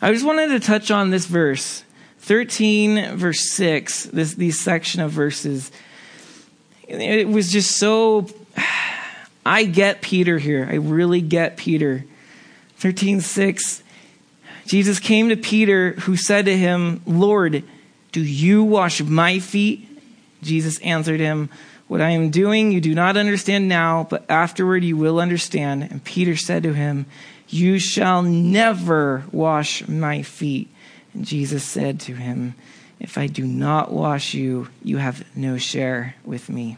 I just wanted to touch on this verse, 13, verse 6, this, these section of verses. It was just so. I get Peter here. I really get Peter. 13, 6. Jesus came to Peter, who said to him, Lord, do you wash my feet? Jesus answered him, What I am doing you do not understand now, but afterward you will understand. And Peter said to him, You shall never wash my feet. And Jesus said to him, If I do not wash you, you have no share with me.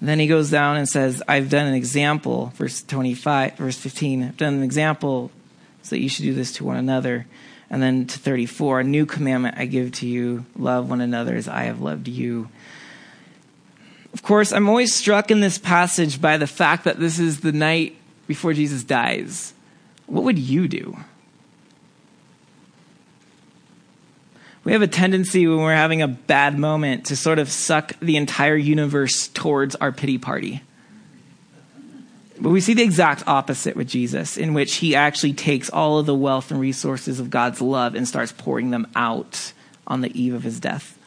Then he goes down and says, I've done an example, verse 25, verse 15, I've done an example so that you should do this to one another. And then to 34, a new commandment I give to you love one another as I have loved you. Of course, I'm always struck in this passage by the fact that this is the night before Jesus dies. What would you do? We have a tendency when we're having a bad moment to sort of suck the entire universe towards our pity party. But we see the exact opposite with Jesus, in which he actually takes all of the wealth and resources of God's love and starts pouring them out on the eve of his death.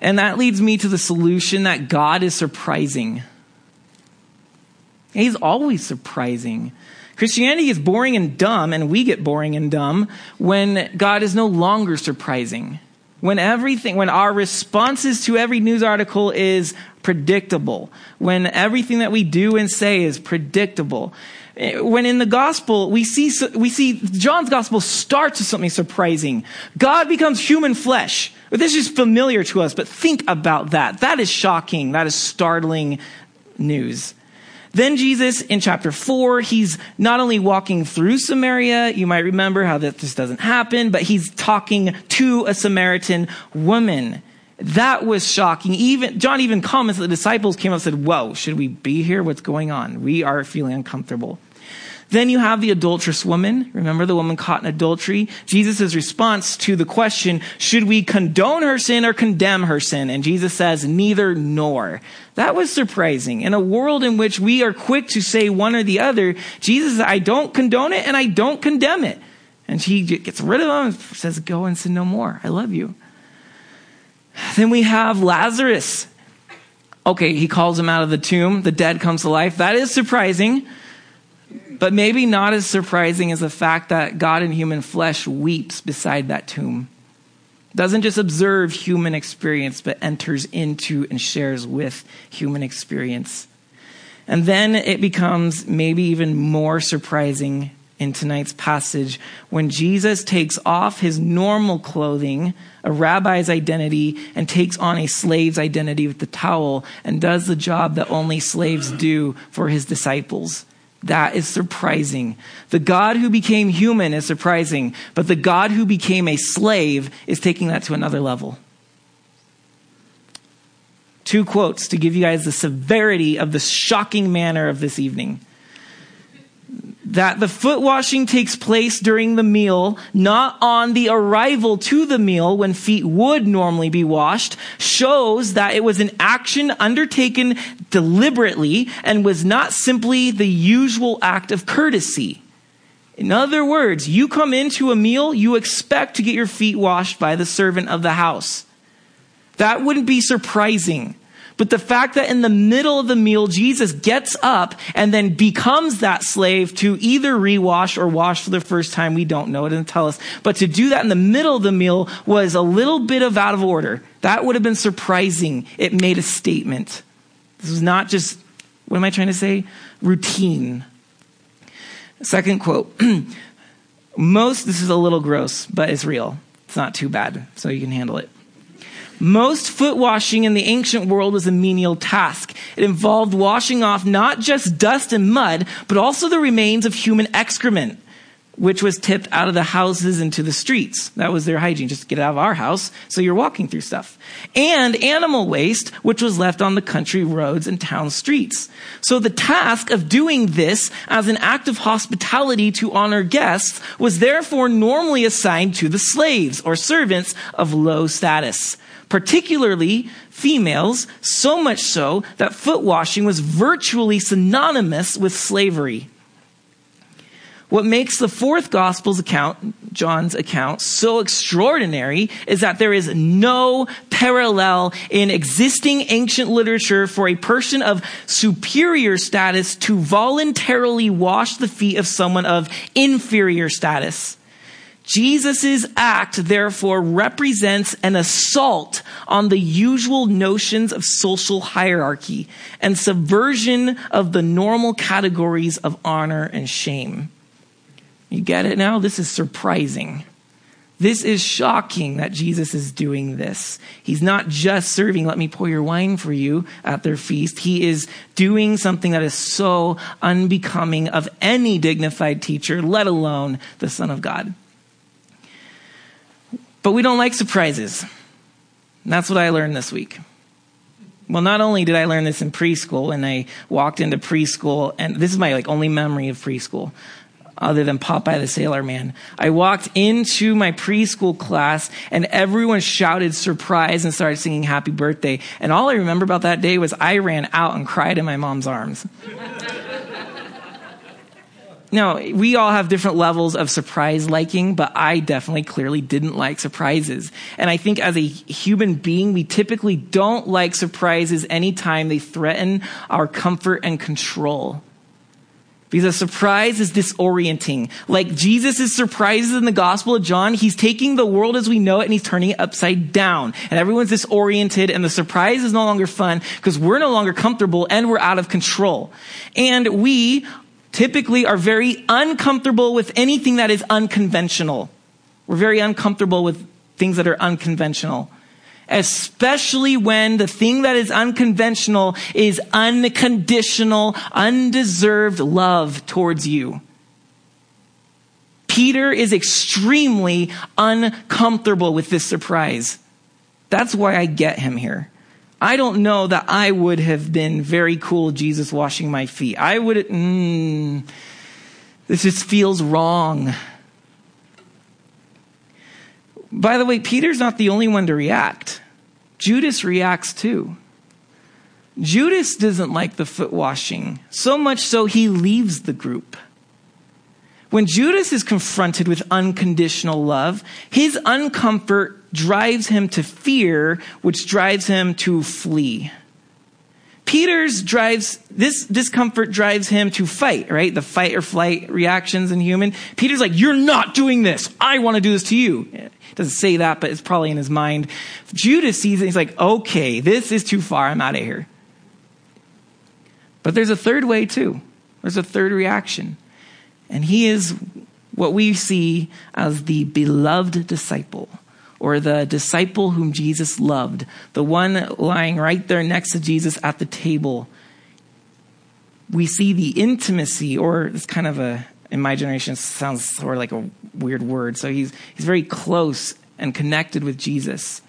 And that leads me to the solution that God is surprising. He's always surprising. Christianity is boring and dumb, and we get boring and dumb when God is no longer surprising. When everything, when our responses to every news article is predictable, when everything that we do and say is predictable. When in the gospel, we see, we see John's gospel starts with something surprising. God becomes human flesh. This is familiar to us, but think about that. That is shocking. That is startling news. Then Jesus in chapter 4, he's not only walking through Samaria, you might remember how that this doesn't happen, but he's talking to a Samaritan woman. That was shocking. Even John even comments that the disciples came up and said, Whoa, should we be here? What's going on? We are feeling uncomfortable. Then you have the adulterous woman. Remember the woman caught in adultery? Jesus' response to the question, should we condone her sin or condemn her sin? And Jesus says, neither nor. That was surprising. In a world in which we are quick to say one or the other, Jesus I don't condone it and I don't condemn it. And he gets rid of them and says, go and sin no more. I love you. Then we have Lazarus. Okay, he calls him out of the tomb. The dead comes to life. That is surprising. But maybe not as surprising as the fact that God in human flesh weeps beside that tomb. Doesn't just observe human experience, but enters into and shares with human experience. And then it becomes maybe even more surprising in tonight's passage when Jesus takes off his normal clothing, a rabbi's identity, and takes on a slave's identity with the towel and does the job that only slaves do for his disciples. That is surprising. The God who became human is surprising, but the God who became a slave is taking that to another level. Two quotes to give you guys the severity of the shocking manner of this evening that the foot washing takes place during the meal, not on the arrival to the meal when feet would normally be washed, shows that it was an action undertaken deliberately and was not simply the usual act of courtesy. In other words, you come into a meal, you expect to get your feet washed by the servant of the house. That wouldn't be surprising. But the fact that in the middle of the meal, Jesus gets up and then becomes that slave to either rewash or wash for the first time, we don't know. It doesn't tell us. But to do that in the middle of the meal was a little bit of out of order. That would have been surprising. It made a statement. This was not just, what am I trying to say? Routine. Second quote. Most, this is a little gross, but it's real. It's not too bad, so you can handle it. Most foot washing in the ancient world was a menial task. It involved washing off not just dust and mud, but also the remains of human excrement, which was tipped out of the houses into the streets. That was their hygiene. Just get out of our house so you're walking through stuff. And animal waste, which was left on the country roads and town streets. So the task of doing this as an act of hospitality to honor guests was therefore normally assigned to the slaves or servants of low status particularly females, so much so that foot washing was virtually synonymous with slavery. What makes the fourth gospel's account, John's account, so extraordinary is that there is no parallel in existing ancient literature for a person of superior status to voluntarily wash the feet of someone of inferior status. Jesus' act, therefore, represents an assault on the usual notions of social hierarchy and subversion of the normal categories of honor and shame. You get it now? This is surprising. This is shocking that Jesus is doing this. He's not just serving, let me pour your wine for you at their feast. He is doing something that is so unbecoming of any dignified teacher, let alone the Son of God. But we don't like surprises. And that's what I learned this week. Well, not only did I learn this in preschool, and I walked into preschool, and this is my like only memory of preschool other than Popeye the Sailor Man. I walked into my preschool class and everyone shouted surprise and started singing happy birthday. And all I remember about that day was I ran out and cried in my mom's arms. now, we all have different levels of surprise liking, but I definitely clearly didn't like surprises. And I think as a human being, we typically don't like surprises anytime they threaten our comfort and control. Because a surprise is disorienting. Like Jesus' surprises in the Gospel of John, he's taking the world as we know it and he's turning it upside down. And everyone's disoriented and the surprise is no longer fun because we're no longer comfortable and we're out of control. And we typically are very uncomfortable with anything that is unconventional. We're very uncomfortable with things that are unconventional especially when the thing that is unconventional is unconditional, undeserved love towards you. Peter is extremely uncomfortable with this surprise. That's why I get him here. I don't know that I would have been very cool, Jesus washing my feet. I would, mm, this just feels wrong. By the way, Peter's not the only one to react. Judas reacts too. Judas doesn't like the foot washing, so much so he leaves the group. When Judas is confronted with unconditional love, his uncomfort drives him to fear, which drives him to flee. Peter's drives, this discomfort drives him to fight, right? The fight or flight reactions in human. Peter's like, you're not doing this. I want to do this to you doesn't say that, but it's probably in his mind. Judas sees it. He's like, okay, this is too far. I'm out of here. But there's a third way too. There's a third reaction. And he is what we see as the beloved disciple or the disciple whom Jesus loved, the one lying right there next to Jesus at the table. We see the intimacy, or it's kind of a in my generation sounds sort of like a weird word. So he's, he's very close and connected with Jesus.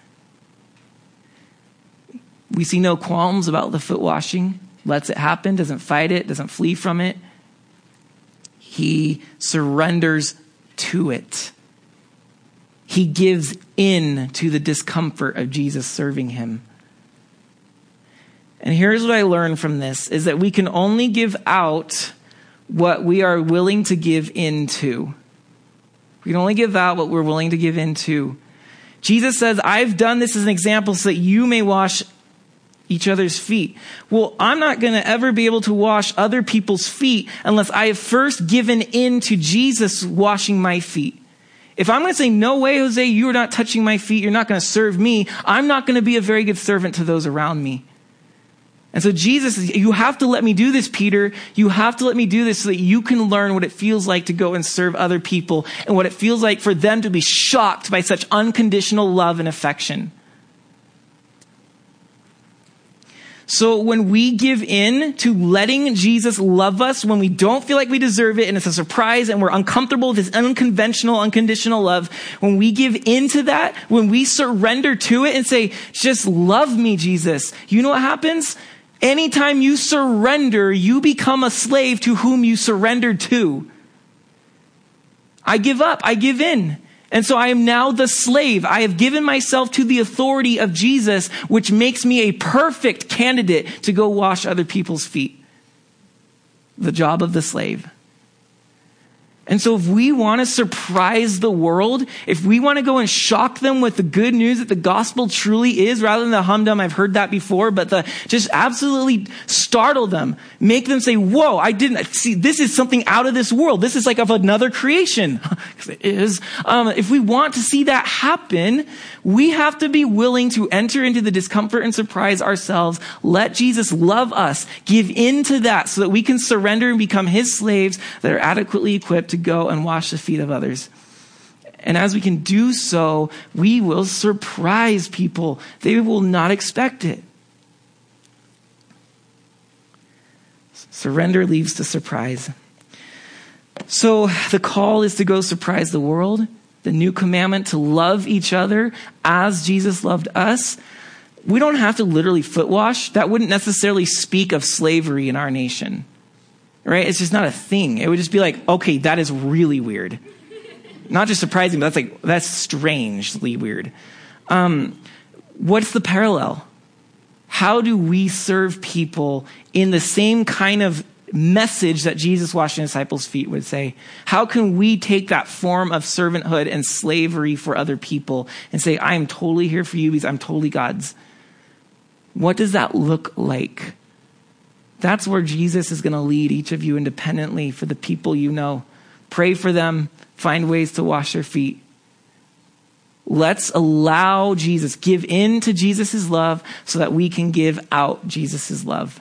We see no qualms about the foot washing, lets it happen, doesn't fight it, doesn't flee from it. He surrenders to it. He gives in to the discomfort of Jesus serving him. And here's what I learned from this is that we can only give out what we are willing to give into. We can only give out what we're willing to give into. Jesus says, I've done this as an example so that you may wash each other's feet. Well, I'm not going to ever be able to wash other people's feet unless I have first given in to Jesus washing my feet. If I'm going to say, no way, Jose, you're not touching my feet, you're not going to serve me, I'm not going to be a very good servant to those around me. And so Jesus you have to let me do this, Peter. You have to let me do this so that you can learn what it feels like to go and serve other people and what it feels like for them to be shocked by such unconditional love and affection. So when we give in to letting Jesus love us when we don't feel like we deserve it and it's a surprise and we're uncomfortable with this unconventional, unconditional love, when we give into that, when we surrender to it and say, just love me, Jesus, you know what happens? Anytime you surrender, you become a slave to whom you surrendered to. I give up. I give in. And so I am now the slave. I have given myself to the authority of Jesus, which makes me a perfect candidate to go wash other people's feet. The job of the slave. And so, if we want to surprise the world, if we want to go and shock them with the good news that the gospel truly is, rather than the humdum, I've heard that before, but the just absolutely startle them, make them say, Whoa, I didn't see, this is something out of this world. This is like of another creation. it is. Um, if we want to see that happen, we have to be willing to enter into the discomfort and surprise ourselves. Let Jesus love us, give in to that so that we can surrender and become his slaves that are adequately equipped to go and wash the feet of others. And as we can do so, we will surprise people. They will not expect it. Surrender leads to surprise. So the call is to go surprise the world. The new commandment to love each other as Jesus loved us. We don't have to literally foot wash. That wouldn't necessarily speak of slavery in our nation right? It's just not a thing. It would just be like, okay, that is really weird. Not just surprising, but that's like, that's strangely weird. Um, what's the parallel? How do we serve people in the same kind of message that Jesus washing disciples' feet would say? How can we take that form of servanthood and slavery for other people and say, I am totally here for you because I'm totally God's? What does that look like? That's where Jesus is going to lead each of you independently for the people you know. Pray for them, find ways to wash their feet. Let's allow Jesus, give in to Jesus' love so that we can give out Jesus' love.